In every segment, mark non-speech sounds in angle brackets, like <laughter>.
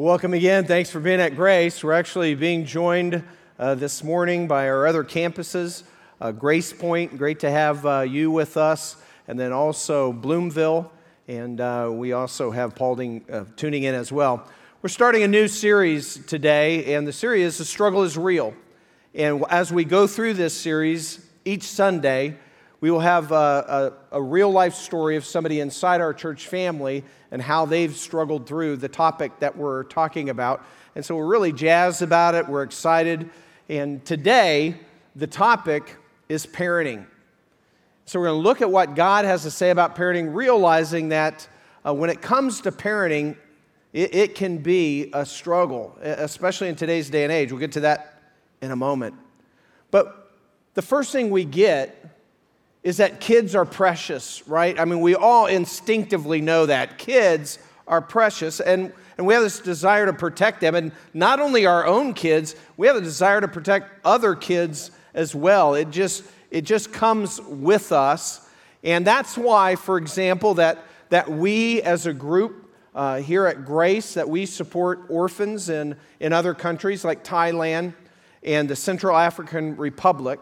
Welcome again. Thanks for being at Grace. We're actually being joined uh, this morning by our other campuses. Uh, Grace Point, great to have uh, you with us. And then also Bloomville. And uh, we also have Paulding uh, tuning in as well. We're starting a new series today, and the series is The Struggle is Real. And as we go through this series each Sunday, we will have a, a, a, real life story of somebody inside our church family and how they've struggled through the topic that we're talking about. And so we're really jazzed about it. We're excited. And today, the topic is parenting. So we're going to look at what God has to say about parenting, realizing that uh, when it comes to parenting, it, it can be a struggle, especially in today's day and age. We'll get to that in a moment. But the first thing we get is that kids are precious, right? I mean, we all instinctively know that kids are precious, and, and we have this desire to protect them. And not only our own kids, we have a desire to protect other kids as well. It just, it just comes with us. And that's why, for example, that, that we as a group uh, here at Grace, that we support orphans in, in other countries like Thailand and the Central African Republic.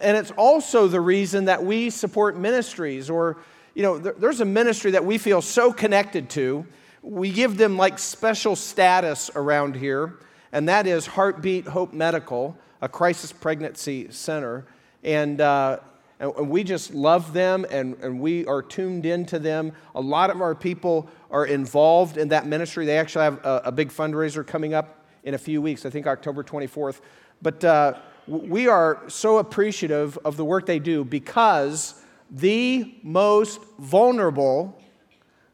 And it's also the reason that we support ministries, or, you know, there's a ministry that we feel so connected to. We give them like special status around here, and that is Heartbeat Hope Medical, a crisis pregnancy center. And, uh, and we just love them and, and we are tuned into them. A lot of our people are involved in that ministry. They actually have a, a big fundraiser coming up in a few weeks, I think October 24th. But uh, we are so appreciative of the work they do because the most vulnerable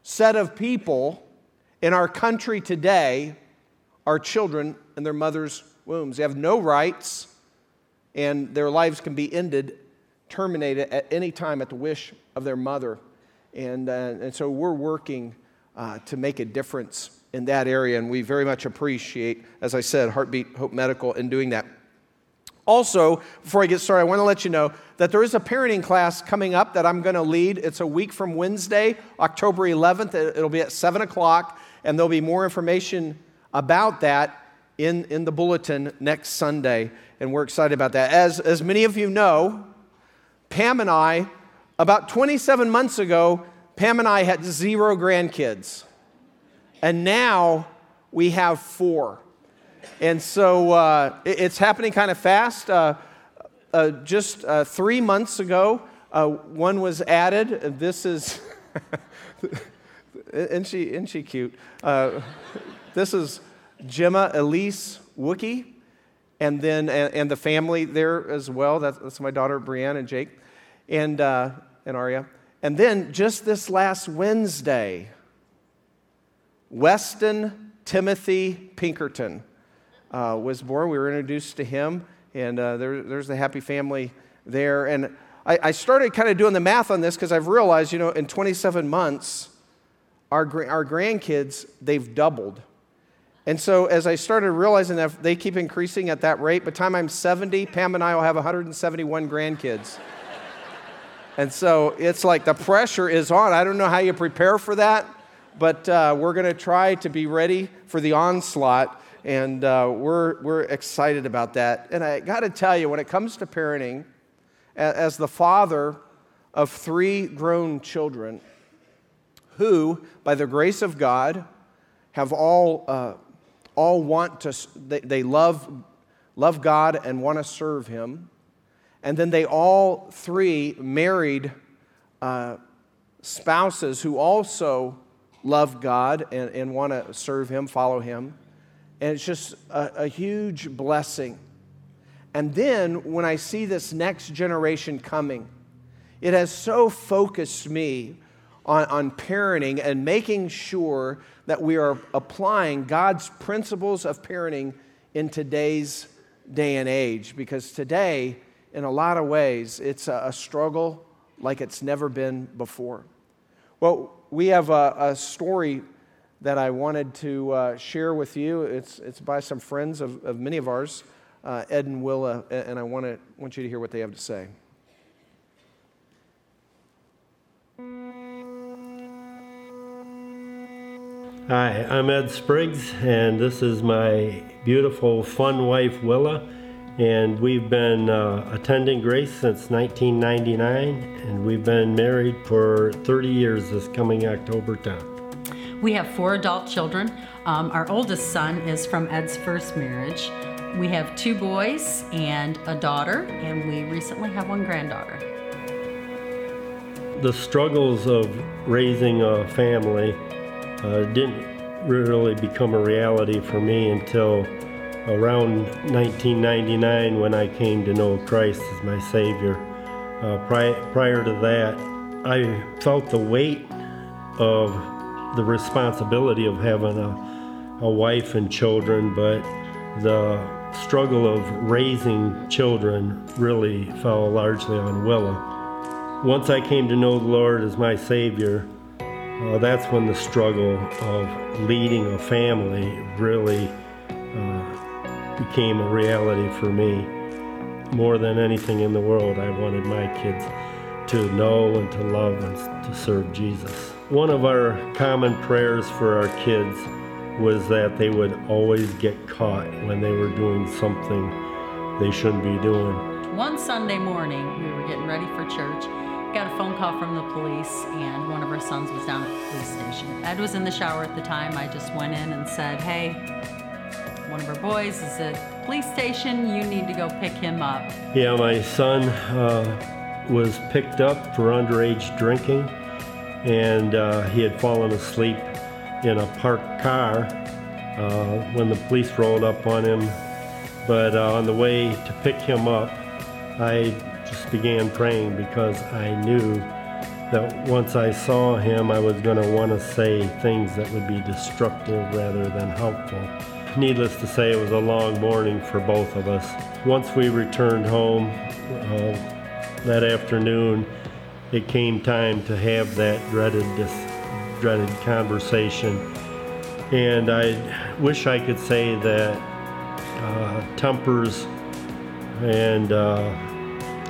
set of people in our country today are children in their mother's wombs. They have no rights, and their lives can be ended, terminated at any time at the wish of their mother. And, uh, and so we're working uh, to make a difference in that area, and we very much appreciate, as I said, Heartbeat Hope Medical in doing that. Also, before I get started, I want to let you know that there is a parenting class coming up that I'm going to lead. It's a week from Wednesday, October 11th. It'll be at 7 o'clock, and there'll be more information about that in, in the bulletin next Sunday, and we're excited about that. As, as many of you know, Pam and I, about 27 months ago, Pam and I had zero grandkids, and now we have four. And so uh, it, it's happening kind of fast. Uh, uh, just uh, three months ago, uh, one was added. This is, <laughs> isn't, she, isn't she cute? Uh, this is Gemma Elise Wookie, and then and, the family there as well. That's, that's my daughter Brianne and Jake, and and Aria. And then just this last Wednesday, Weston Timothy Pinkerton uh, was born. We were introduced to him, and uh, there, there's the happy family there. And I, I started kind of doing the math on this because I've realized, you know, in 27 months, our, our grandkids, they've doubled. And so as I started realizing that they keep increasing at that rate, by the time I'm 70, Pam and I will have 171 grandkids. <laughs> and so it's like the pressure is on. I don't know how you prepare for that, but uh, we're going to try to be ready for the onslaught and uh, we're, we're excited about that. And I got to tell you, when it comes to parenting, as the father of three grown children who, by the grace of God, have all, uh, all want to, they, they love, love God and want to serve Him. And then they all three married uh, spouses who also love God and, and want to serve Him, follow Him. And it's just a, a huge blessing. And then when I see this next generation coming, it has so focused me on, on parenting and making sure that we are applying God's principles of parenting in today's day and age. Because today, in a lot of ways, it's a, a struggle like it's never been before. Well, we have a, a story that I wanted to uh, share with you. It's, it's by some friends of, of many of ours, uh, Ed and Willa, and I want, to, want you to hear what they have to say. Hi, I'm Ed Spriggs, and this is my beautiful, fun wife, Willa. And we've been uh, attending Grace since 1999, and we've been married for 30 years this coming October 10th. We have four adult children. Um, our oldest son is from Ed's first marriage. We have two boys and a daughter, and we recently have one granddaughter. The struggles of raising a family uh, didn't really become a reality for me until around 1999 when I came to know Christ as my Savior. Uh, pri- prior to that, I felt the weight of the responsibility of having a, a wife and children, but the struggle of raising children really fell largely on Willa. Once I came to know the Lord as my Savior, uh, that's when the struggle of leading a family really uh, became a reality for me. More than anything in the world, I wanted my kids to know and to love and to serve Jesus. One of our common prayers for our kids was that they would always get caught when they were doing something they shouldn't be doing. One Sunday morning, we were getting ready for church, got a phone call from the police, and one of our sons was down at the police station. Ed was in the shower at the time. I just went in and said, Hey, one of our boys is at police station. You need to go pick him up. Yeah, my son uh, was picked up for underage drinking, and uh, he had fallen asleep in a parked car uh, when the police rolled up on him. But uh, on the way to pick him up, I just began praying because I knew that once I saw him, I was going to want to say things that would be destructive rather than helpful. Needless to say, it was a long morning for both of us. Once we returned home uh, that afternoon, it came time to have that dreaded, dreaded conversation. And I wish I could say that uh, tempers and uh,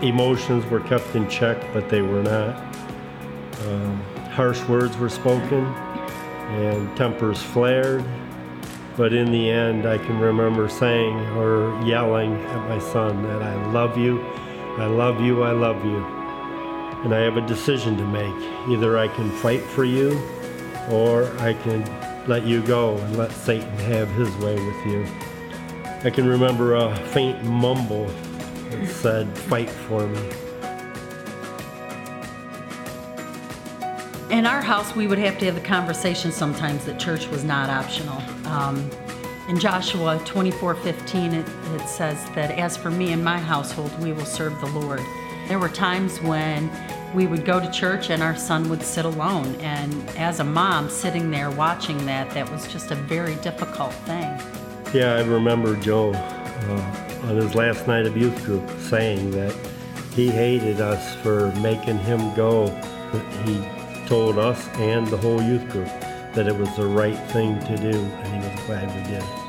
emotions were kept in check, but they were not. Um, harsh words were spoken and tempers flared. But in the end, I can remember saying or yelling at my son that I love you, I love you, I love you. And I have a decision to make. Either I can fight for you or I can let you go and let Satan have his way with you. I can remember a faint mumble that said, Fight for me. In our house, we would have to have the conversation sometimes that church was not optional. Um, in Joshua 24 15, it, it says that as for me and my household, we will serve the Lord. There were times when we would go to church and our son would sit alone. And as a mom sitting there watching that, that was just a very difficult thing. Yeah, I remember Joe uh, on his last night of youth group saying that he hated us for making him go. He told us and the whole youth group that it was the right thing to do, and he was we.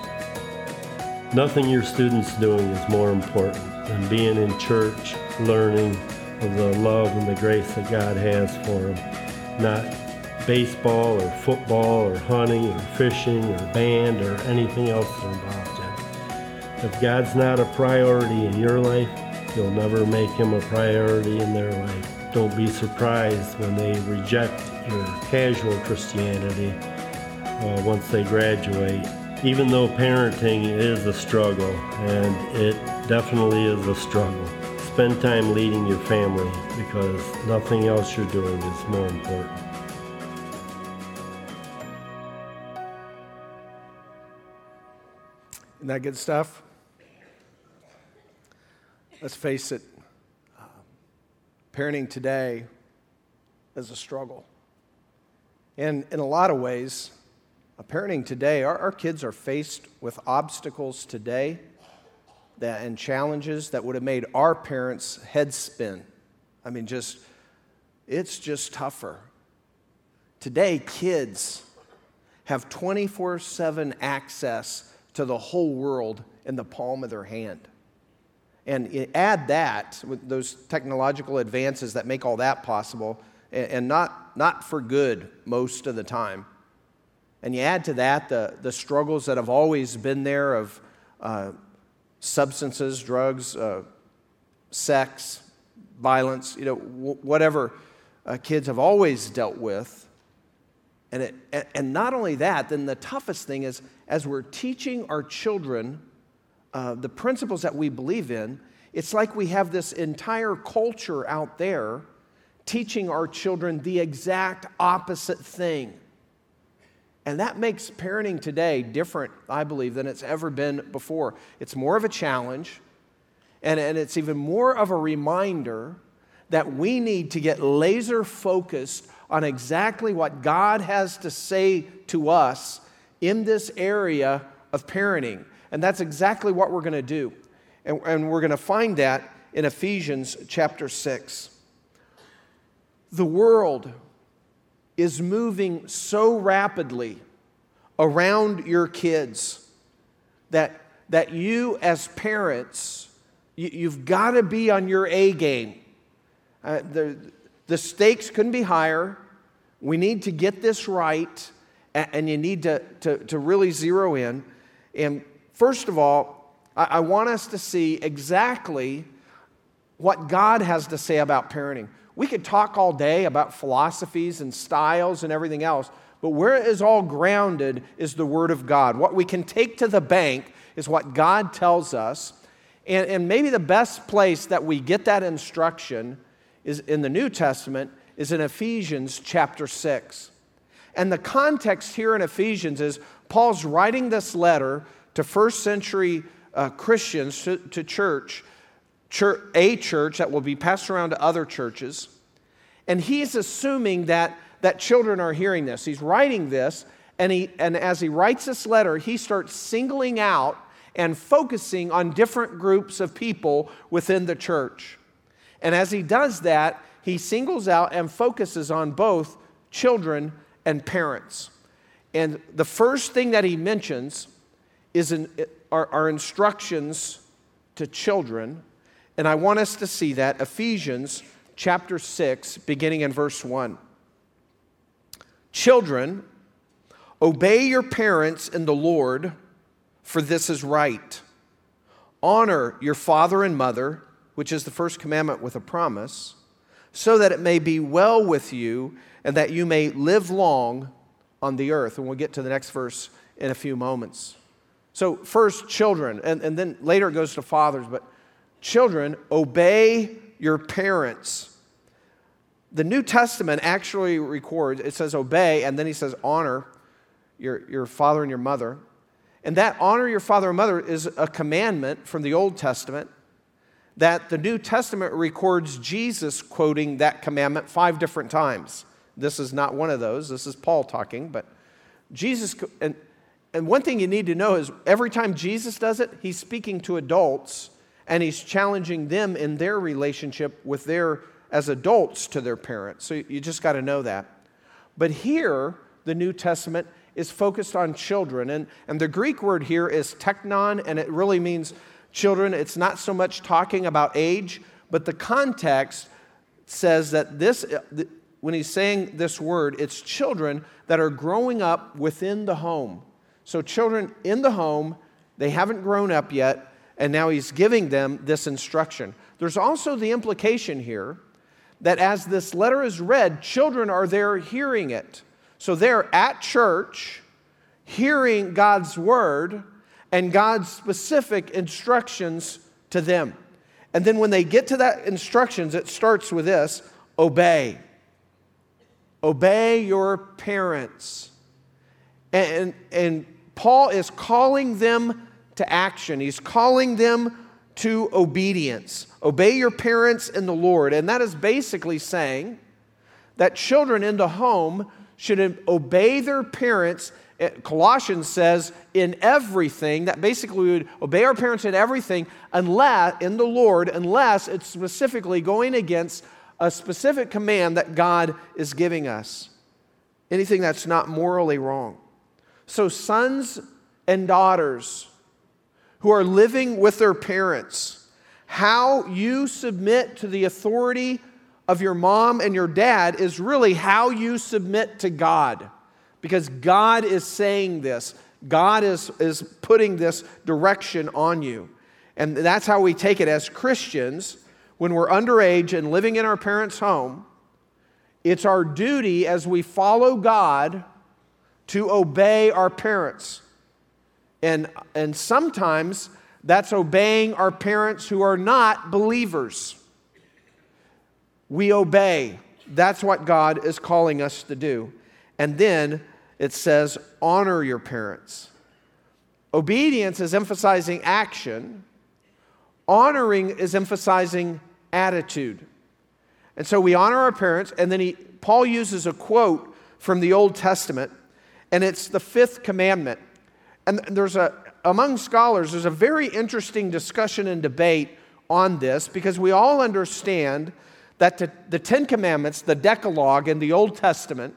Nothing your student's doing is more important than being in church, learning of the love and the grace that God has for them. Not baseball or football or hunting or fishing or band or anything else they're involved in. If God's not a priority in your life, you'll never make him a priority in their life. Don't be surprised when they reject your casual Christianity uh, once they graduate. Even though parenting is a struggle, and it definitely is a struggle, spend time leading your family because nothing else you're doing is more important. Isn't that good stuff? Let's face it, uh, parenting today is a struggle. And in a lot of ways, parenting today, our, our kids are faced with obstacles today that, and challenges that would have made our parents' heads spin. I mean, just, it's just tougher. Today, kids have 24 7 access to the whole world in the palm of their hand. And add that with those technological advances that make all that possible, and not, not for good most of the time. And you add to that the, the struggles that have always been there of uh, substances, drugs, uh, sex, violence, you know, w- whatever uh, kids have always dealt with. And, it, and not only that, then the toughest thing is as we're teaching our children uh, the principles that we believe in, it's like we have this entire culture out there teaching our children the exact opposite thing. And that makes parenting today different, I believe, than it's ever been before. It's more of a challenge, and, and it's even more of a reminder that we need to get laser focused on exactly what God has to say to us in this area of parenting. And that's exactly what we're going to do. And, and we're going to find that in Ephesians chapter 6. The world is moving so rapidly around your kids that, that you, as parents, you, have got to be on your A game. Uh, the, the stakes couldn't be higher. We need to get this right, and, and you need to, to, to, really zero in. And first of all, I, I want us to see exactly what God has to say about parenting. We could talk all day about philosophies and styles and everything else, but where it is all grounded is the Word of God. What we can take to the bank is what God tells us. And, and maybe the best place that we get that instruction is in the New Testament is in Ephesians chapter 6. And the context here in Ephesians is Paul's writing this letter to first century uh, Christians, to, to church, church, a church that will be passed around to other churches. And he's assuming that, that children are hearing this. He's writing this, and, he, and as he writes this letter, he starts singling out and focusing on different groups of people within the church. And as he does that, he singles out and focuses on both children and parents. And the first thing that he mentions is an, are, are instructions to children and I want us to see that Ephesians chapter 6, beginning in verse 1. Children, obey your parents in the Lord, for this is right. Honor your father and mother, which is the first commandment with a promise, so that it may be well with you and that you may live long on the earth. And we'll get to the next verse in a few moments. So, first, children, and, and then later it goes to fathers, but Children, obey your parents. The New Testament actually records, it says obey, and then he says honor your, your father and your mother. And that honor your father and mother is a commandment from the Old Testament that the New Testament records Jesus quoting that commandment five different times. This is not one of those. This is Paul talking, but Jesus, and, and one thing you need to know is every time Jesus does it, he's speaking to adults and he's challenging them in their relationship with their as adults to their parents. So you just got to know that. But here, the New Testament is focused on children. And, and the Greek word here is teknon, and it really means children. It's not so much talking about age, but the context says that this, uh, when he's saying this word, it's children that are growing up within the home. So, children in the home, they haven't grown up yet, and now he's giving them this instruction. There's also the implication here that as this letter is read, children are there hearing it. So they're at church hearing God's word and God's specific instructions to them. And then when they get to that instructions, it starts with this obey. Obey your parents. And, and Paul is calling them to action. He's calling them to obedience. Obey your parents in the Lord. And that is basically saying that children in the home should obey their parents. Colossians says, in everything, that basically we would obey our parents in everything, unless, in the Lord, unless it's specifically going against a specific command that God is giving us. Anything that's not morally wrong. So, sons and daughters, who are living with their parents, how you submit to the authority of your mom and your dad is really how you submit to God. because God is saying this. God is, is putting this direction on you. And that's how we take it as Christians when we're underage and living in our parents' home. It's our duty as we follow God to obey our parents. And, and sometimes that's obeying our parents who are not believers. We obey. That's what God is calling us to do. And then it says, honor your parents. Obedience is emphasizing action, honoring is emphasizing attitude. And so we honor our parents, and then he, Paul uses a quote from the Old Testament, and it's the fifth commandment. And there's a, among scholars, there's a very interesting discussion and debate on this because we all understand that the, the Ten Commandments, the Decalogue in the Old Testament,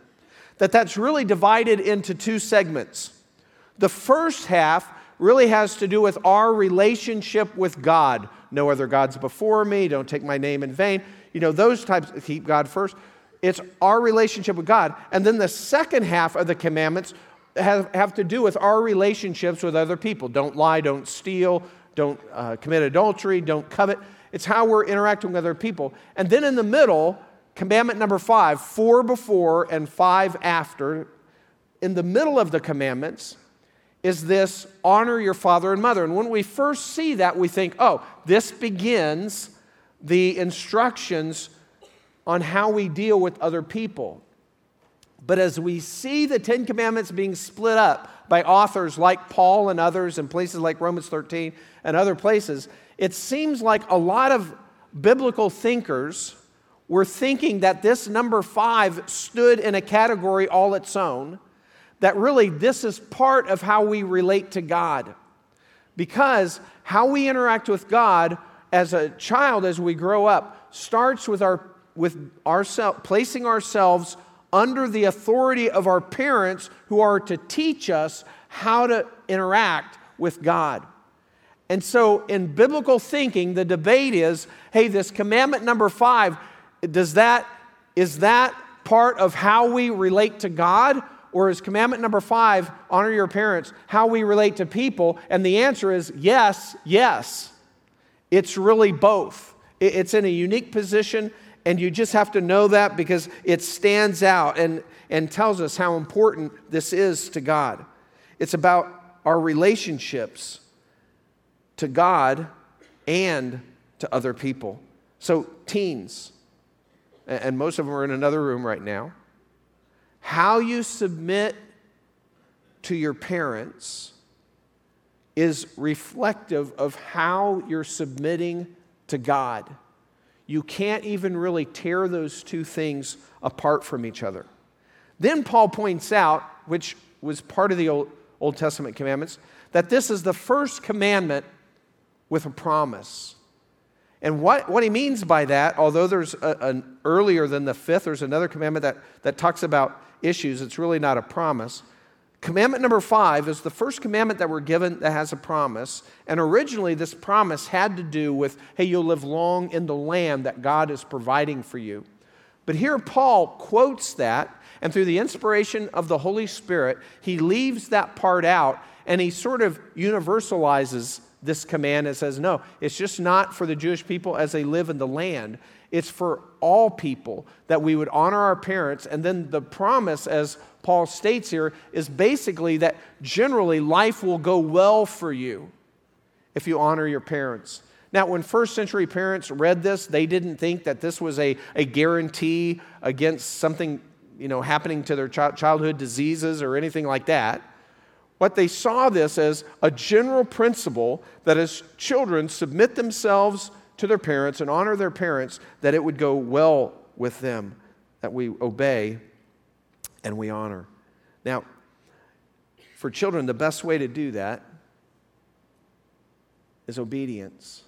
that that's really divided into two segments. The first half really has to do with our relationship with God. No other gods before me, don't take my name in vain. You know, those types, keep God first. It's our relationship with God. And then the second half of the commandments have, have to do with our relationships with other people. Don't lie, don't steal, don't uh, commit adultery, don't covet. It's how we're interacting with other people. And then in the middle, commandment number five, four before and five after, in the middle of the commandments, is this honor your father and mother. And when we first see that, we think, oh, this begins the instructions on how we deal with other people. But as we see the Ten Commandments being split up by authors like Paul and others, in places like Romans 13 and other places, it seems like a lot of biblical thinkers were thinking that this number five stood in a category all its own, that really this is part of how we relate to God. Because how we interact with God as a child as we grow up starts with our with ourselves placing ourselves under the authority of our parents who are to teach us how to interact with God. And so, in biblical thinking, the debate is hey, this commandment number five, does that, is that part of how we relate to God? Or is commandment number five, honor your parents, how we relate to people? And the answer is yes, yes. It's really both. It's in a unique position, and you just have to know that because it stands out and, and tells us how important this is to God. It's about our relationships to God and to other people. So, teens, and most of them are in another room right now, how you submit to your parents is reflective of how you're submitting to God. You can't even really tear those two things apart from each other. Then Paul points out, which was part of the Old, Old Testament commandments, that this is the first commandment with a promise. And what, what he means by that, although there's a, an earlier than the fifth, there's another commandment that, that talks about issues, it's really not a promise. Commandment number five is the first commandment that we're given that has a promise. And originally, this promise had to do with hey, you'll live long in the land that God is providing for you. But here, Paul quotes that, and through the inspiration of the Holy Spirit, he leaves that part out and he sort of universalizes this command and says, no, it's just not for the Jewish people as they live in the land. It's for all people that we would honor our parents. And then the promise, as Paul states here, is basically that generally life will go well for you if you honor your parents. Now, when first century parents read this, they didn't think that this was a, a guarantee against something you know, happening to their childhood diseases or anything like that. What they saw this as a general principle that as children submit themselves to their parents and honor their parents, that it would go well with them, that we obey and we honor. Now, for children, the best way to do that is obedience.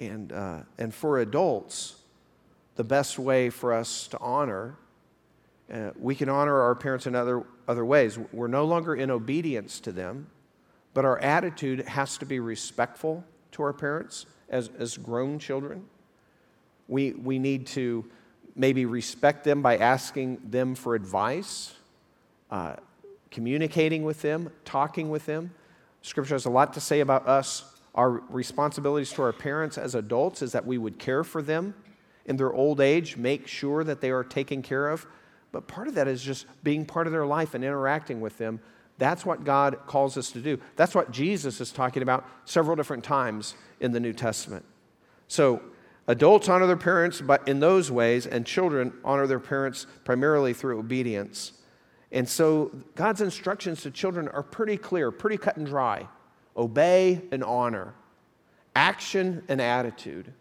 And, uh, and for adults, the best way for us to honor, uh, we can honor our parents in other other ways. We're no longer in obedience to them, but our attitude has to be respectful to our parents as, as grown children. We, we need to maybe respect them by asking them for advice uh, communicating with them, talking with them. Scripture has a lot to say about us. Our responsibilities to our parents as adults is that we would care for them in their old age, make sure that they are taken care of. But part of that is just being part of their life and interacting with them. That's what God calls us to do. That's what Jesus is talking about several different times in the New Testament. So, adults honor their parents but in those ways, and children honor their parents primarily through obedience. And so, God's instructions to children are pretty clear, pretty cut and dry obey and honor, action and attitude.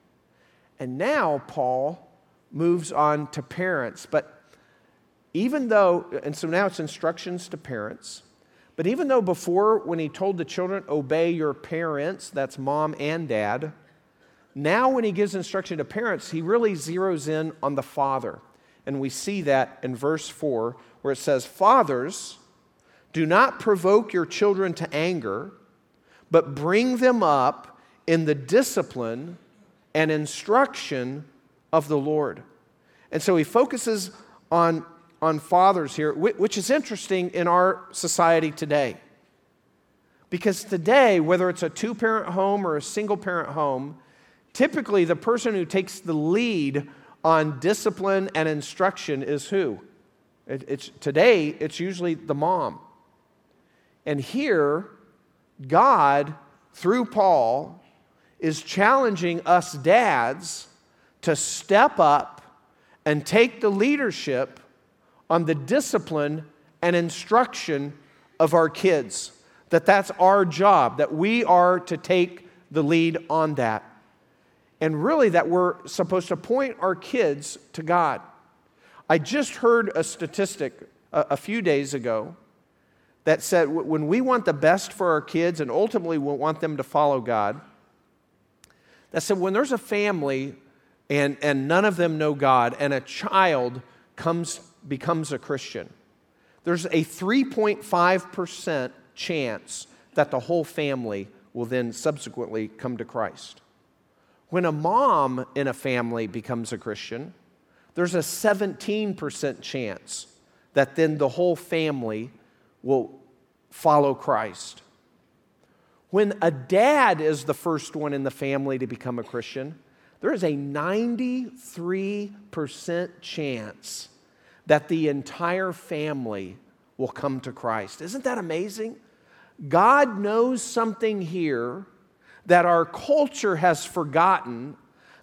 And now, Paul moves on to parents. But even though, and so now it's instructions to parents. But even though before, when he told the children, obey your parents, that's mom and dad, now when he gives instruction to parents, he really zeroes in on the father. And we see that in verse 4, where it says, Fathers, do not provoke your children to anger, but bring them up in the discipline and instruction of the Lord. And so he focuses on on fathers here, which is interesting in our society today. Because today, whether it's a two parent home or a single parent home, typically the person who takes the lead on discipline and instruction is who? It, it's, today, it's usually the mom. And here, God, through Paul, is challenging us dads to step up and take the leadership on the discipline and instruction of our kids. That that's our job, that we are to take the lead on that. And really, that we're supposed to point our kids to God. I just heard a statistic a, a few days ago that said when we want the best for our kids and ultimately we want them to follow God, that said when there's a family and, and none of them know God and a child comes becomes a Christian, there's a 3.5% chance that the whole family will then subsequently come to Christ. When a mom in a family becomes a Christian, there's a 17% chance that then the whole family will follow Christ. When a dad is the first one in the family to become a Christian, there is a 93% chance that the entire family will come to Christ. Isn't that amazing? God knows something here that our culture has forgotten,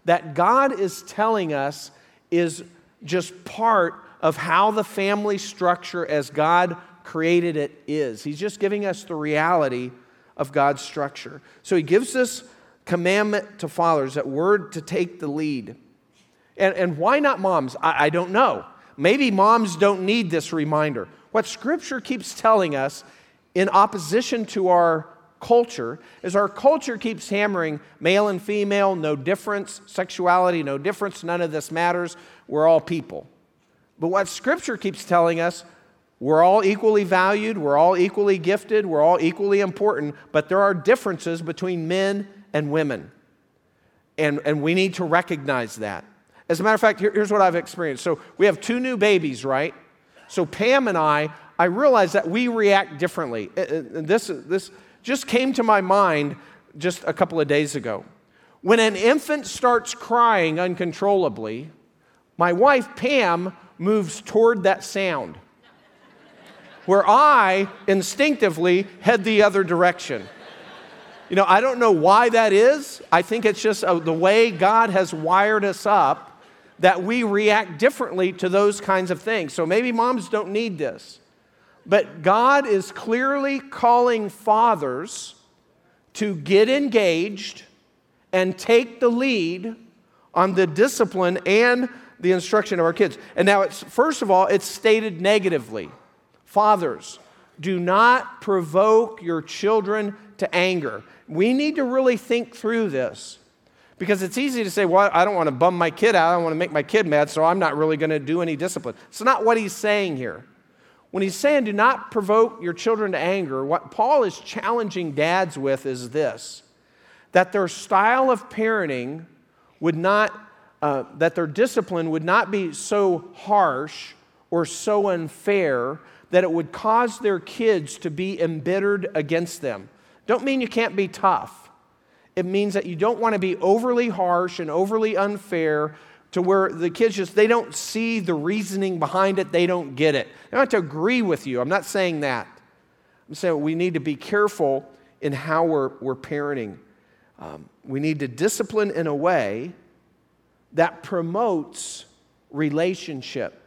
that God is telling us is just part of how the family structure as God created it is. He's just giving us the reality of God's structure. So he gives this commandment to fathers, that word to take the lead. And, and why not moms? I, I don't know. Maybe moms don't need this reminder. What Scripture keeps telling us, in opposition to our culture, is our culture keeps hammering male and female, no difference, sexuality, no difference, none of this matters, we're all people. But what Scripture keeps telling us, we're all equally valued, we're all equally gifted, we're all equally important, but there are differences between men and women. And, and we need to recognize that. As a matter of fact, here, here's what I've experienced. So we have two new babies, right? So Pam and I, I realize that we react differently. And this, this just came to my mind just a couple of days ago. When an infant starts crying uncontrollably, my wife Pam moves toward that sound, where I instinctively head the other direction. You know, I don't know why that is. I think it's just uh, the way God has wired us up that we react differently to those kinds of things. So maybe moms don't need this. But God is clearly calling fathers to get engaged and take the lead on the discipline and the instruction of our kids. And now it's first of all, it's stated negatively. Fathers, do not provoke your children to anger. We need to really think through this. Because it's easy to say, well, I don't want to bum my kid out. I don't want to make my kid mad, so I'm not really going to do any discipline. It's not what he's saying here. When he's saying, do not provoke your children to anger, what Paul is challenging dads with is this that their style of parenting would not, uh, that their discipline would not be so harsh or so unfair that it would cause their kids to be embittered against them. Don't mean you can't be tough. It means that you don't want to be overly harsh and overly unfair to where the kids just they don't see the reasoning behind it, they don't get it. They don't have to agree with you. I'm not saying that. I'm saying we need to be careful in how we're, we're parenting. Um, we need to discipline in a way that promotes relationship.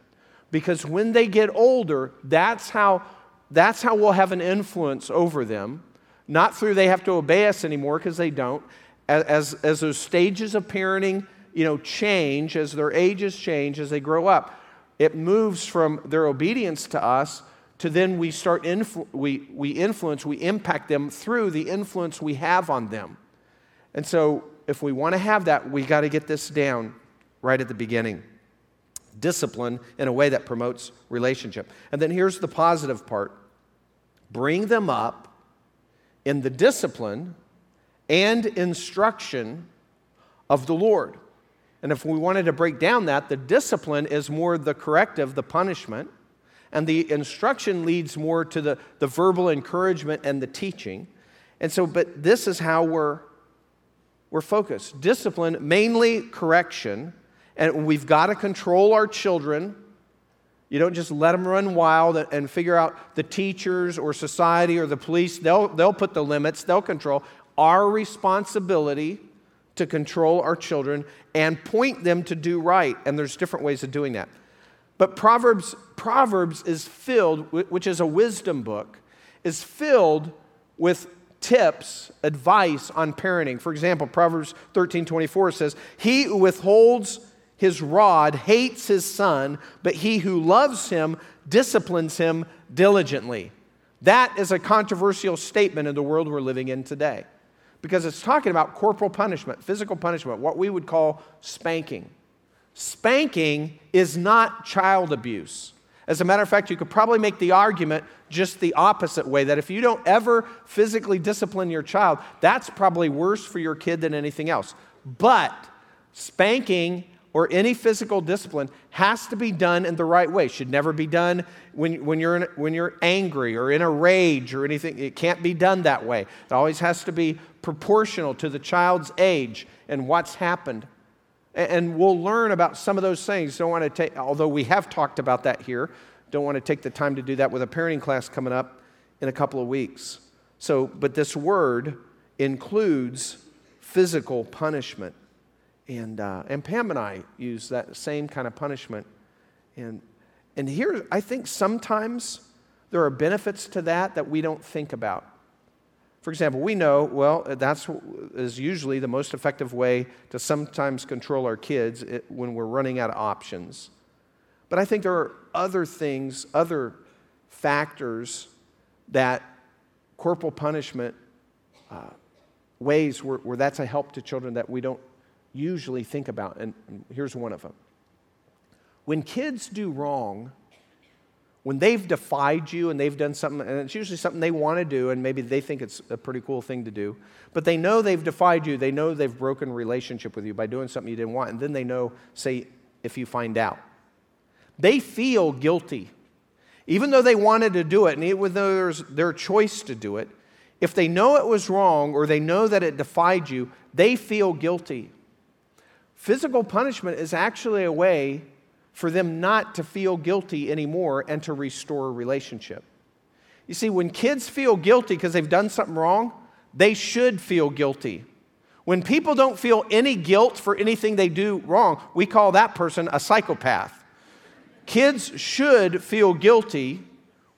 Because when they get older, that's how, that's how we'll have an influence over them. Not through they have to obey us anymore, because they don't. As, as those stages of parenting you know, change, as their ages change, as they grow up, it moves from their obedience to us to then we start influ- we, we influence, we impact them through the influence we have on them. And so if we want to have that, we got to get this down right at the beginning. Discipline in a way that promotes relationship. And then here's the positive part bring them up in the discipline and instruction of the Lord. And if we wanted to break down that, the discipline is more the corrective, the punishment, and the instruction leads more to the, the verbal encouragement and the teaching. And so, but this is how we're, we're focused. Discipline, mainly correction, and we've got to control our children. You don't just let them run wild and figure out the teachers or society or the police, they'll, they'll put the limits, they'll control. Our responsibility to control our children and point them to do right. And there's different ways of doing that. But Proverbs, Proverbs is filled, which is a wisdom book, is filled with tips, advice on parenting. For example, Proverbs 13 24 says, He who withholds his rod hates his son, but he who loves him disciplines him diligently. That is a controversial statement in the world we're living in today because it's talking about corporal punishment, physical punishment, what we would call spanking. Spanking is not child abuse. As a matter of fact, you could probably make the argument just the opposite way that if you don't ever physically discipline your child, that's probably worse for your kid than anything else. But spanking or any physical discipline has to be done in the right way. Should never be done when, when, you're in, when you're angry or in a rage or anything. It can't be done that way. It always has to be proportional to the child's age and what's happened. And we'll learn about some of those things. Don't want to take, although we have talked about that here, don't want to take the time to do that with a parenting class coming up in a couple of weeks. So, but this word includes physical punishment. And, uh, and Pam and I use that same kind of punishment. And, and here, I think sometimes there are benefits to that that we don't think about. For example, we know, well, that's is usually the most effective way to sometimes control our kids when we're running out of options. But I think there are other things, other factors that corporal punishment uh, ways where, where that's a help to children that we don't usually think about. And, here's one of them. When kids do wrong, when they've defied you and they've done something, and it's usually something they want to do, and maybe they think it's a pretty cool thing to do, but they know they've defied you, they know they've broken relationship with you by doing something you didn't want, and then they know, say, if you find out. They feel guilty. Even though they wanted to do it, and even though there's their choice to do it, if they know it was wrong or they know that it defied you, they feel guilty. Physical punishment is actually a way for them not to feel guilty anymore and to restore a relationship. You see, when kids feel guilty because they've done something wrong, they should feel guilty. When people don't feel any guilt for anything they do wrong, we call that person a psychopath. Kids should feel guilty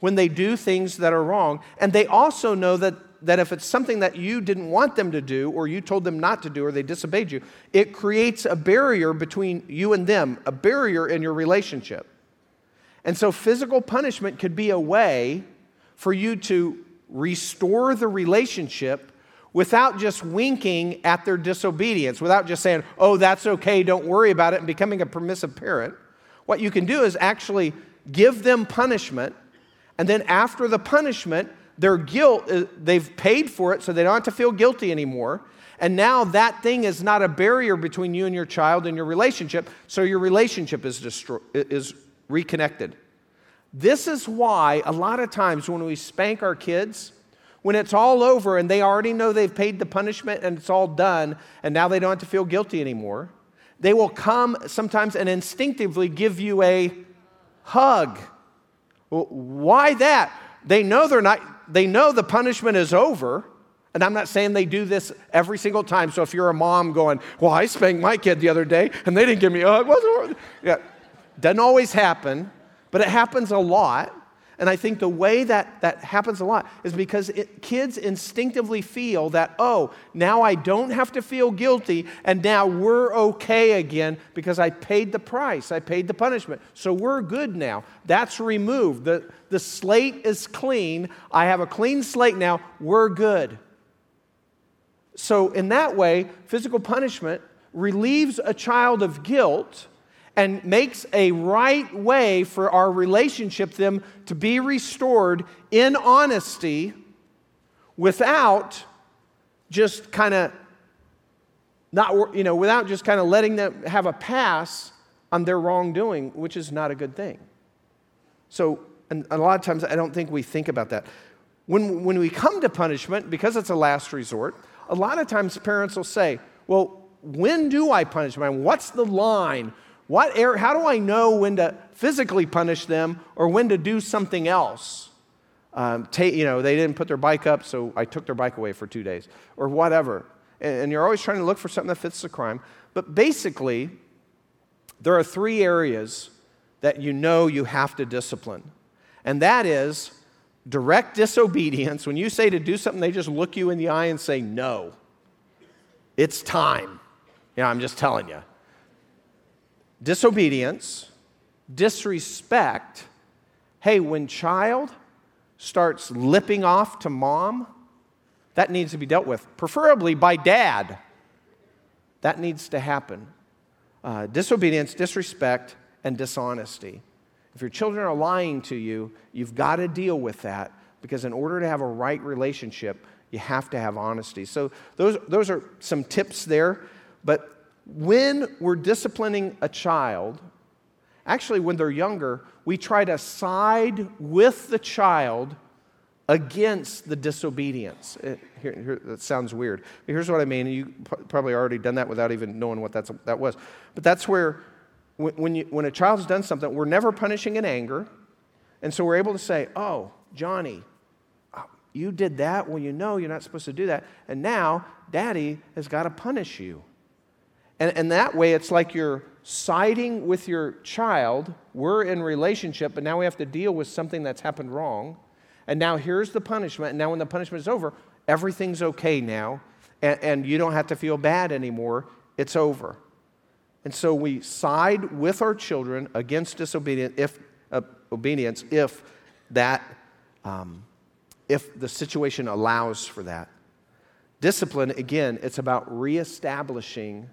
when they do things that are wrong, and they also know that that if it's something that you didn't want them to do, or you told them not to do, or they disobeyed you, it creates a barrier between you and them, a barrier in your relationship. And so, physical punishment could be a way for you to restore the relationship without just winking at their disobedience, without just saying, oh, that's okay, don't worry about it, and becoming a permissive parent. What you can do is actually give them punishment, and then after the punishment, their guilt, uh, they've paid for it, so they don't have to feel guilty anymore. And now that thing is not a barrier between you and your child and your relationship, so your relationship is, destroy, is reconnected. This is why a lot of times when we spank our kids, when it's all over and they already know they've paid the punishment and it's all done, and now they don't have to feel guilty anymore, they will come sometimes and instinctively give you a hug. Why that? They know they're not, they know the punishment is over. And I'm not saying they do this every single time. So if you're a mom going, Well, I spanked my kid the other day and they didn't give me a hug. <laughs> Yeah, doesn't always happen, but it happens a lot. And I think the way that that happens a lot is because it, kids instinctively feel that, oh, now I don't have to feel guilty, and now we're okay again because I paid the price, I paid the punishment. So we're good now. That's removed. The, the slate is clean. I have a clean slate now. We're good. So, in that way, physical punishment relieves a child of guilt and makes a right way for our relationship them to be restored in honesty without just kind of not you know without just kind of letting them have a pass on their wrongdoing which is not a good thing so and a lot of times i don't think we think about that when, when we come to punishment because it's a last resort a lot of times parents will say, Well, when do I punish them? What's the line? What er- how do I know when to physically punish them or when to do something else? Um, you know, they didn't put their bike up, so I took their bike away for two days, or whatever. And, and you're always trying to look for something that fits the crime. But basically, there are three areas that you know you have to discipline. And that is direct disobedience, when you say to do something, they just look you in the eye and say, no. It's time. Yeah, I'm just telling you. Disobedience, disrespect. Hey, when child starts lipping off to mom, that needs to be dealt with, preferably by dad. That needs to happen. Uh, disobedience, disrespect, and dishonesty. If your children are lying to you, you've got to deal with that because in order to have a right relationship, you have to have honesty. So, those, those are some tips there. But when we're disciplining a child, actually, when they're younger, we try to side with the child against the disobedience. It, eh, here, here, that sounds weird. But here's what I mean. You probably already done that without even knowing what that's, that was. But that's where when, you, when a child's done something, we're never punishing in anger. And so we're able to say, oh, Johnny, uh, you did that. Well, you know you're not supposed to do that. And now daddy has got to punish you. And, and that way, it's like you're siding with your child. We're in relationship, but now we have to deal with something that's happened wrong. And now here's the punishment. And now, when the punishment is over, everything's okay now. And, and you don't have to feel bad anymore. It's over. And so we side with our children against disobedience if, uh, obedience if that um, if the situation allows for that. Discipline, again, it's about reestablishing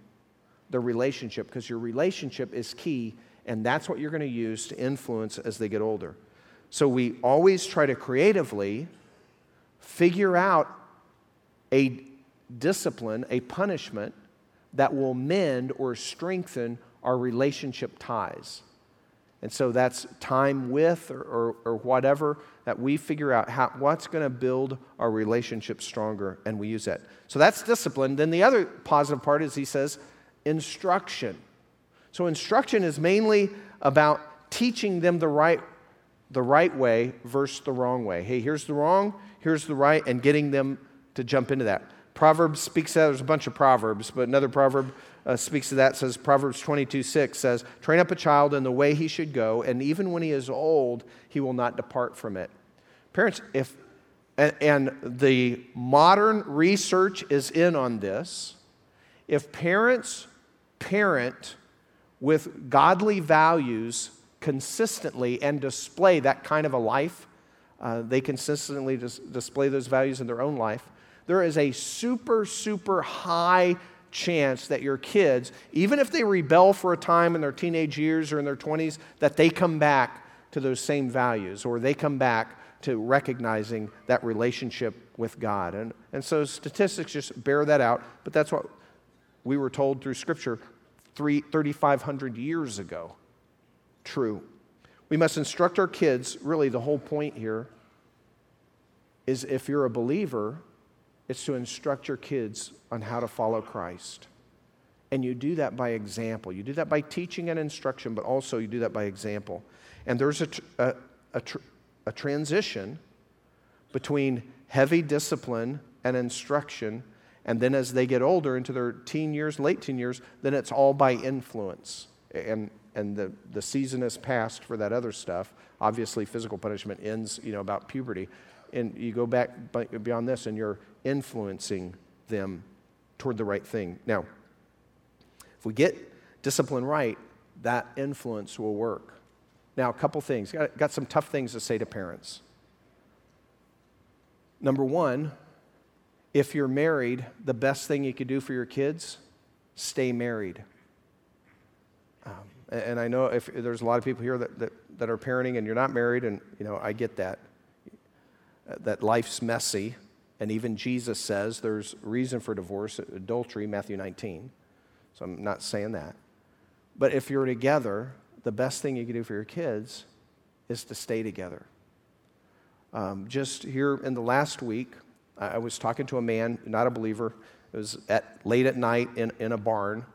the relationship because your relationship is key, and that's what you're going to use to influence as they get older. So we always try to creatively figure out a discipline, a punishment that will mend or strengthen our relationship ties. And so that's time with or, or, or whatever that we figure out how, what's going to build our relationship stronger, and we use that. So that's discipline. Then the other positive part is he says instruction. So instruction is mainly about teaching them the right, the right way versus the wrong way. Hey, here's the wrong, here's the right, and getting them to jump into that. Proverbs speaks that. There's a bunch of Proverbs, but another proverb uh, speaks to that. Says Proverbs 22 6 says, Train up a child in the way he should go, and even when he is old, he will not depart from it. Parents, if, and, and the modern research is in on this, if parents parent with godly values consistently and display that kind of a life, uh, they consistently dis- display those values in their own life there is a super, super high chance that your kids, even if they rebel for a time in their teenage years or in their 20s, that they come back to those same values or they come back to recognizing that relationship with God. And, and so statistics just bear that out, but that's what we were told through Scripture 3,500 years ago. True. We must instruct our kids, really, the whole point here is if you're a believer, it's to instruct your kids on how to follow Christ. And you do that by example. You do that by teaching and instruction, but also you do that by example. And there's a, a, a, a transition between heavy discipline and instruction. And then as they get older into their teen years, late teen years, then it's all by influence. And, and the, the season has passed for that other stuff. Obviously, physical punishment ends, you know, about puberty. And you go back beyond this and you're influencing them toward the right thing. Now, if we get discipline right, that influence will work. Now, a couple things. Got, got some tough things to say to parents. Number one, if you're married, the best thing you could do for your kids, stay married. Um, and I know if there's a lot of people here that, that, that are parenting and you're not married, and you know, I get that. That life's messy, and even Jesus says there's reason for divorce, adultery, Matthew 19. So I'm not saying that. But if you're together, the best thing you can do for your kids is to stay together. Um, just here in the last week, I was talking to a man, not a believer. It was at, late at night in, in a barn.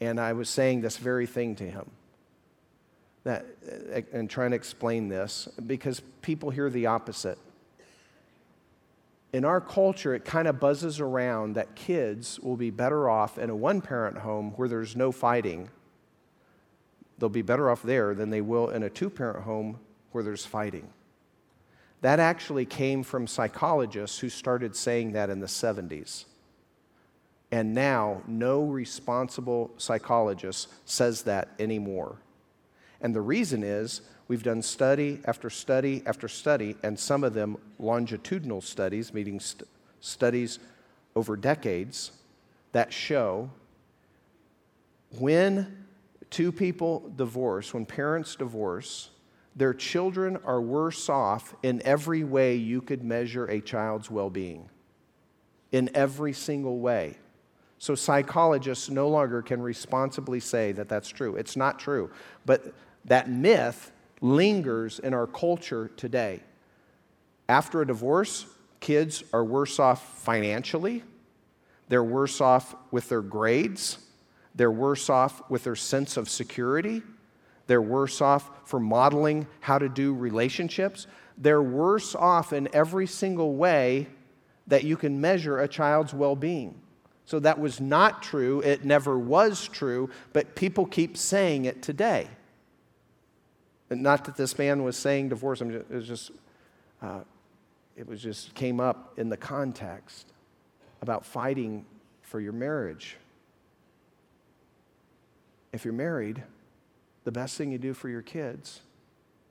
And I was saying this very thing to him. That, uh, and trying to explain this because people hear the opposite. In our culture, it kind of buzzes around that kids will be better off in a one parent home where there's no fighting. They'll be better off there than they will in a two parent home where there's fighting. That actually came from psychologists who started saying that in the 70s. And now, no responsible psychologist says that anymore. And the reason is we've done study after study after study, and some of them longitudinal studies, meaning st- studies over decades, that show when two people divorce, when parents divorce, their children are worse off in every way you could measure a child's well being. In every single way. So psychologists no longer can responsibly say that that's true. It's not true. But that myth lingers in our culture today. After a divorce, kids are worse off financially, they're worse off with their grades, they're worse off with their sense of security. They're worse off for modeling how to do relationships. They're worse off in every single way that you can measure a child's well being. So that was not true. It never was true, but people keep saying it today. And not that this man was saying divorce, it was just, uh, it was just came up in the context about fighting for your marriage. If you're married, the best thing you do for your kids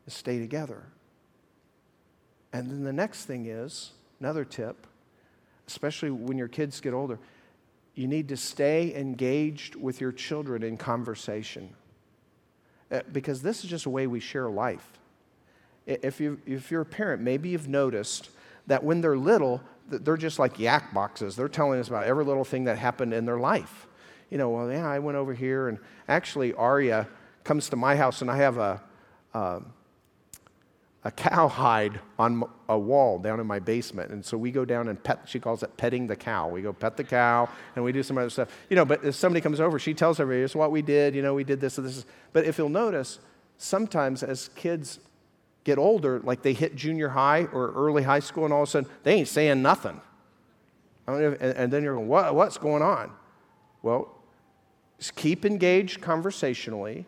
is stay together. And then the next thing is another tip, especially when your kids get older, you need to stay engaged with your children in conversation. Uh, because this is just a way we share life. If, you, if you're a parent, maybe you've noticed that when they're little, they're just like yak boxes. They're telling us about every little thing that happened in their life. You know, well, yeah, I went over here, and actually, Arya comes to my house and I have a, a, a cowhide on a wall down in my basement. And so we go down and pet, she calls it petting the cow. We go pet the cow and we do some other stuff. You know, but if somebody comes over, she tells everybody, is what we did, you know, we did this and this. But if you'll notice, sometimes as kids get older, like they hit junior high or early high school, and all of a sudden they ain't saying nothing. And then you're going, what, what's going on? Well, keep engaged conversationally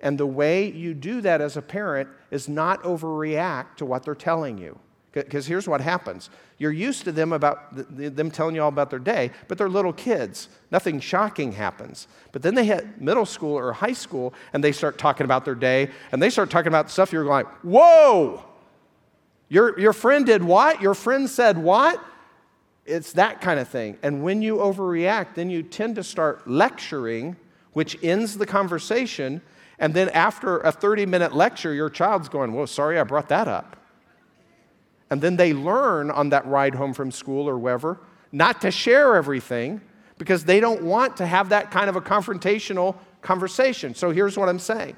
and the way you do that as a parent is not overreact to what they're telling you. Because here's what happens you're used to them about them telling you all about their day, but they're little kids. Nothing shocking happens. But then they hit middle school or high school and they start talking about their day and they start talking about stuff you're like, whoa, your, your friend did what? Your friend said what? It's that kind of thing. And when you overreact, then you tend to start lecturing, which ends the conversation and then after a 30 minute lecture, your child's going, Well, sorry I brought that up. And then they learn on that ride home from school or wherever not to share everything because they don't want to have that kind of a confrontational conversation. So here's what I'm saying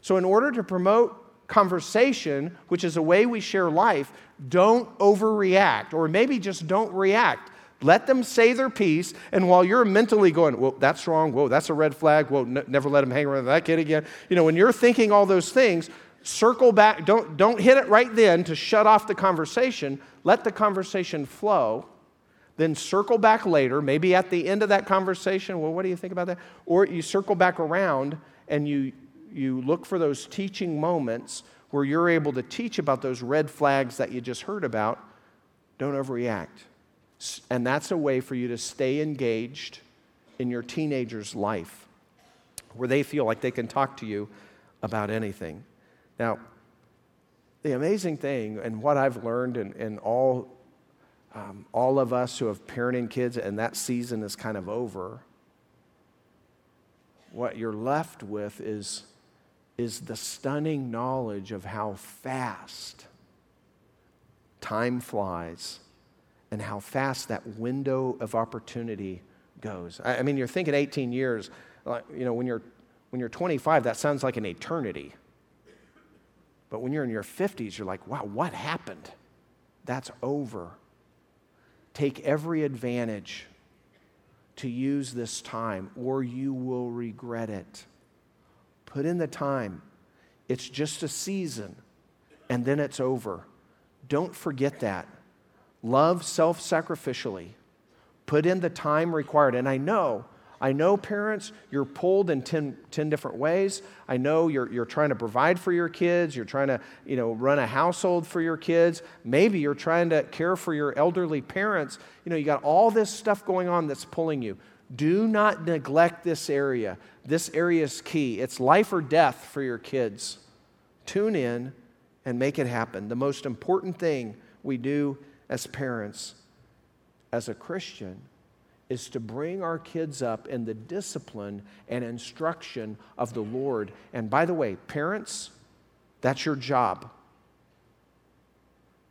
So, in order to promote conversation, which is a way we share life, don't overreact, or maybe just don't react. Let them say their piece, and while you're mentally going, well, that's wrong, whoa, that's a red flag, whoa, n- never let him hang around that kid again. You know, when you're thinking all those things, circle back, don't, don't hit it right then to shut off the conversation. Let the conversation flow. Then circle back later, maybe at the end of that conversation, well, what do you think about that? Or you circle back around and you, you look for those teaching moments where you're able to teach about those red flags that you just heard about. Don't overreact. And that's a way for you to stay engaged in your teenager's life where they feel like they can talk to you about anything. Now, the amazing thing, and what I've learned, and, and all, um, all of us who have parenting kids, and that season is kind of over, what you're left with is, is the stunning knowledge of how fast time flies and how fast that window of opportunity goes. I, I mean, you're thinking 18 years, you know, when you're, when you're 25, that sounds like an eternity. But when you're in your 50s, you're like, wow, what happened? That's over. Take every advantage to use this time, or you will regret it. Put in the time. It's just a season, and then it's over. Don't forget that. Love self sacrificially. Put in the time required. And I know I know, parents, you're pulled in 10, 10, different ways. I know you're, you're trying to provide for your kids. You're trying to you know, run a household for your kids. Maybe you're trying to care for your elderly parents. You know, you got all this stuff going on that's pulling you. Do not neglect this area. This area is key. It's life or death for your kids. Tune in and make it happen. The most important thing we do as parents, as a Christian, is to bring our kids up in the discipline and instruction of the Lord. And by the way, parents, that's your job.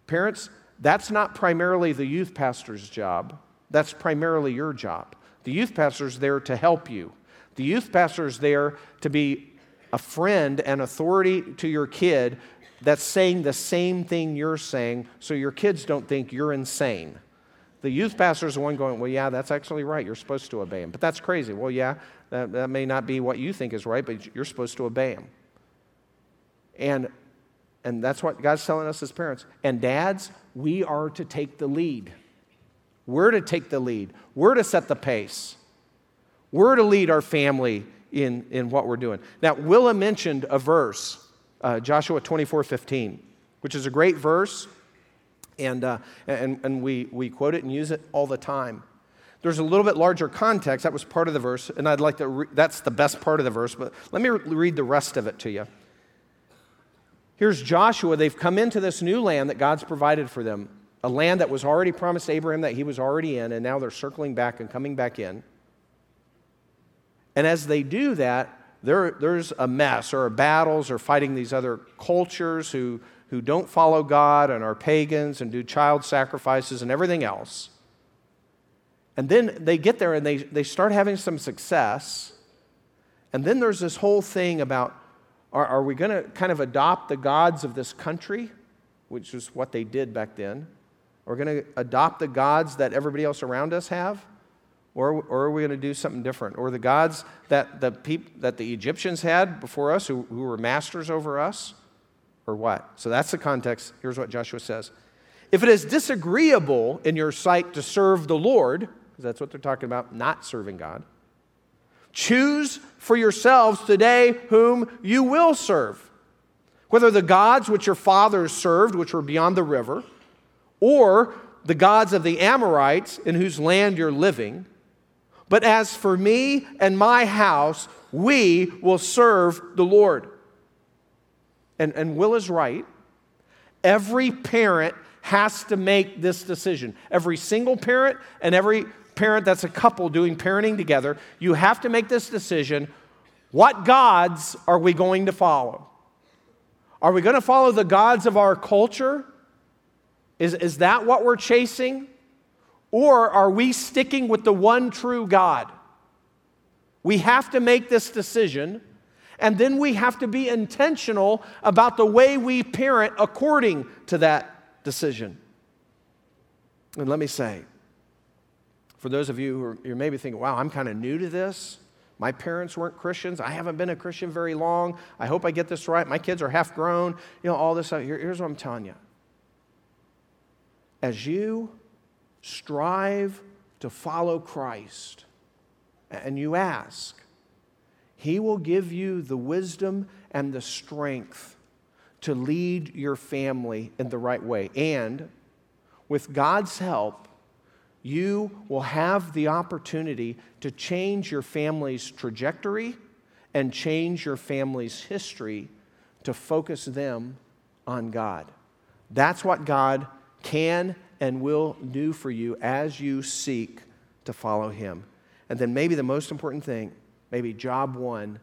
Parents, that's not primarily the youth pastor's job, that's primarily your job. The youth pastor's there to help you. The youth pastor's there to be a friend and authority to your kid that's saying the same thing you're saying so your kids don't think you're insane. The youth pastor is the one going, Well, yeah, that's actually right. You're supposed to obey him. But that's crazy. Well, yeah, that, that may not be what you think is right, but you're supposed to obey him. And, and that's what God's telling us as parents. And dads, we are to take the lead. We're to take the lead. We're to set the pace. We're to lead our family in, in what we're doing. Now, Willa mentioned a verse, uh, Joshua 24 15, which is a great verse and, uh, and, and we, we quote it and use it all the time. There's a little bit larger context. That was part of the verse, and I'd like to, re- that's the best part of the verse, but let me re- read the rest of it to you. Here's Joshua. They've come into this new land that God's provided for them, a land that was already promised Abraham that he was already in, and now they're circling back and coming back in. And as they do that, there, there's a mess or battles or fighting these other cultures who, who don't follow God and are pagans and do child sacrifices and everything else. And then they get there and they, they start having some success. And then there's this whole thing about are, are we going to kind of adopt the gods of this country, which is what they did back then? Are we going to adopt the gods that everybody else around us have? Or, or are we going to do something different? Or the gods that the, peop, that the Egyptians had before us, who, who were masters over us? or what? So that's the context. Here's what Joshua says If it is disagreeable in your sight to serve the Lord, because that's what they're talking about, not serving God, choose for yourselves today whom you will serve. Whether the gods which your fathers served, which were beyond the river, or the gods of the Amorites in whose land you're living. But as for me and my house, we will serve the Lord and, and Will is right, every parent has to make this decision. Every single parent and every parent that's a couple doing parenting together, you have to make this decision. What gods are we going to follow? Are we going to follow the gods of our culture? Is, is that what we're chasing? Or are we sticking with the one true God? We have to make this decision And then we have to be intentional about the way we parent according to that decision. And let me say, for those of you who are, you're maybe thinking, wow, I'm kind of new to this. My parents weren't Christians. I haven't been a Christian very long. I hope I get this right. My kids are half grown. You know, all this. Here, here's what I'm telling you. As you strive to follow Christ and you ask, He will give you the wisdom and the strength to lead your family in the right way. And with God's help, you will have the opportunity to change your family's trajectory and change your family's history to focus them on God. That's what God can and will do for you as you seek to follow Him. And then, maybe the most important thing, maybe job one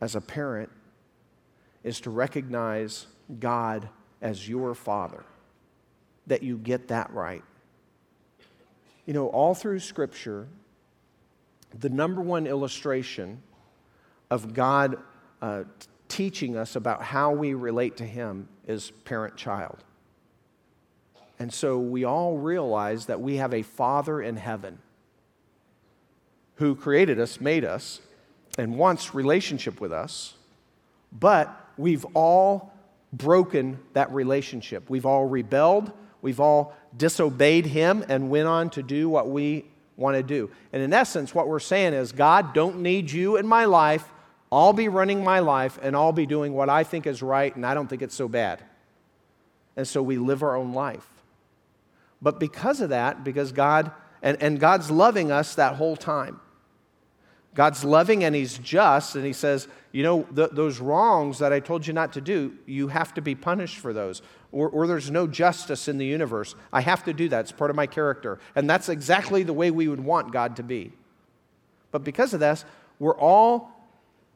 as a parent, is to recognize God as your Father, that you get that right. You know, all through Scripture, the number one illustration of God uh, teaching us about how we relate to Him is parent child. And so we all realize that we have a Father in heaven who created us, made us, and wants relationship with us, but we've all broken that relationship. We've all rebelled, we've all disobeyed Him, and went on to do what we want to do. And in essence, what we're saying is God, don't need you in my life. I'll be running my life and I'll be doing what I think is right, and I don't think it's so bad. And so we live our own life. But because of that, because God, and, and God's loving us that whole time. God's loving and He's just, and He says, you know, th- those wrongs that I told you not to do, you have to be punished for those. Or, or there's no justice in the universe. I have to do that. It's part of my character. And that's exactly the way we would want God to be. But because of this, we're all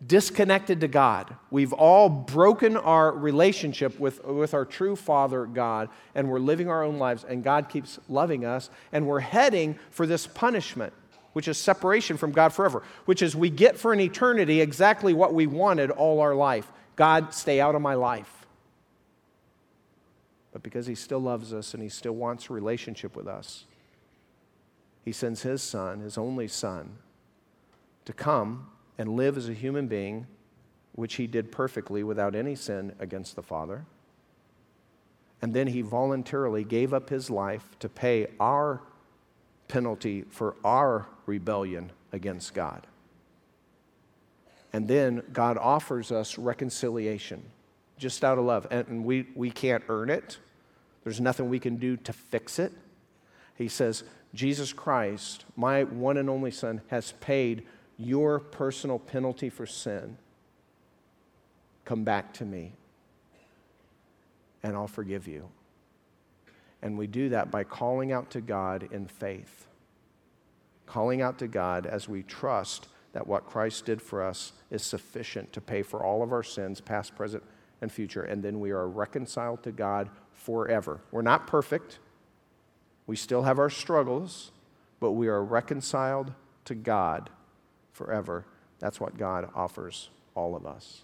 disconnected to God. We've all broken our relationship with, with our true Father, God, and we're living our own lives, and God keeps loving us, and we're heading for this punishment which is separation from God forever, which is we get for an eternity exactly what we wanted all our life God, stay out of my life. But because He still loves us and He still wants a relationship with us, He sends His Son, His only Son, to come and live as a human being, which He did perfectly without any sin against the Father. And then He voluntarily gave up His life to pay our penalty for our rebellion against God. And then God offers us reconciliation just out of love. And we, we can't earn it, there's nothing we can do to fix it. He says, Jesus Christ, my one and only Son, has paid your personal penalty for sin. Come back to me, and I'll forgive you. And we do that by calling out to God in faith. Calling out to God as we trust that what Christ did for us is sufficient to pay for all of our sins, past, present, and future. And then we are reconciled to God forever. We're not perfect, we still have our struggles, but we are reconciled to God forever. That's what God offers all of us.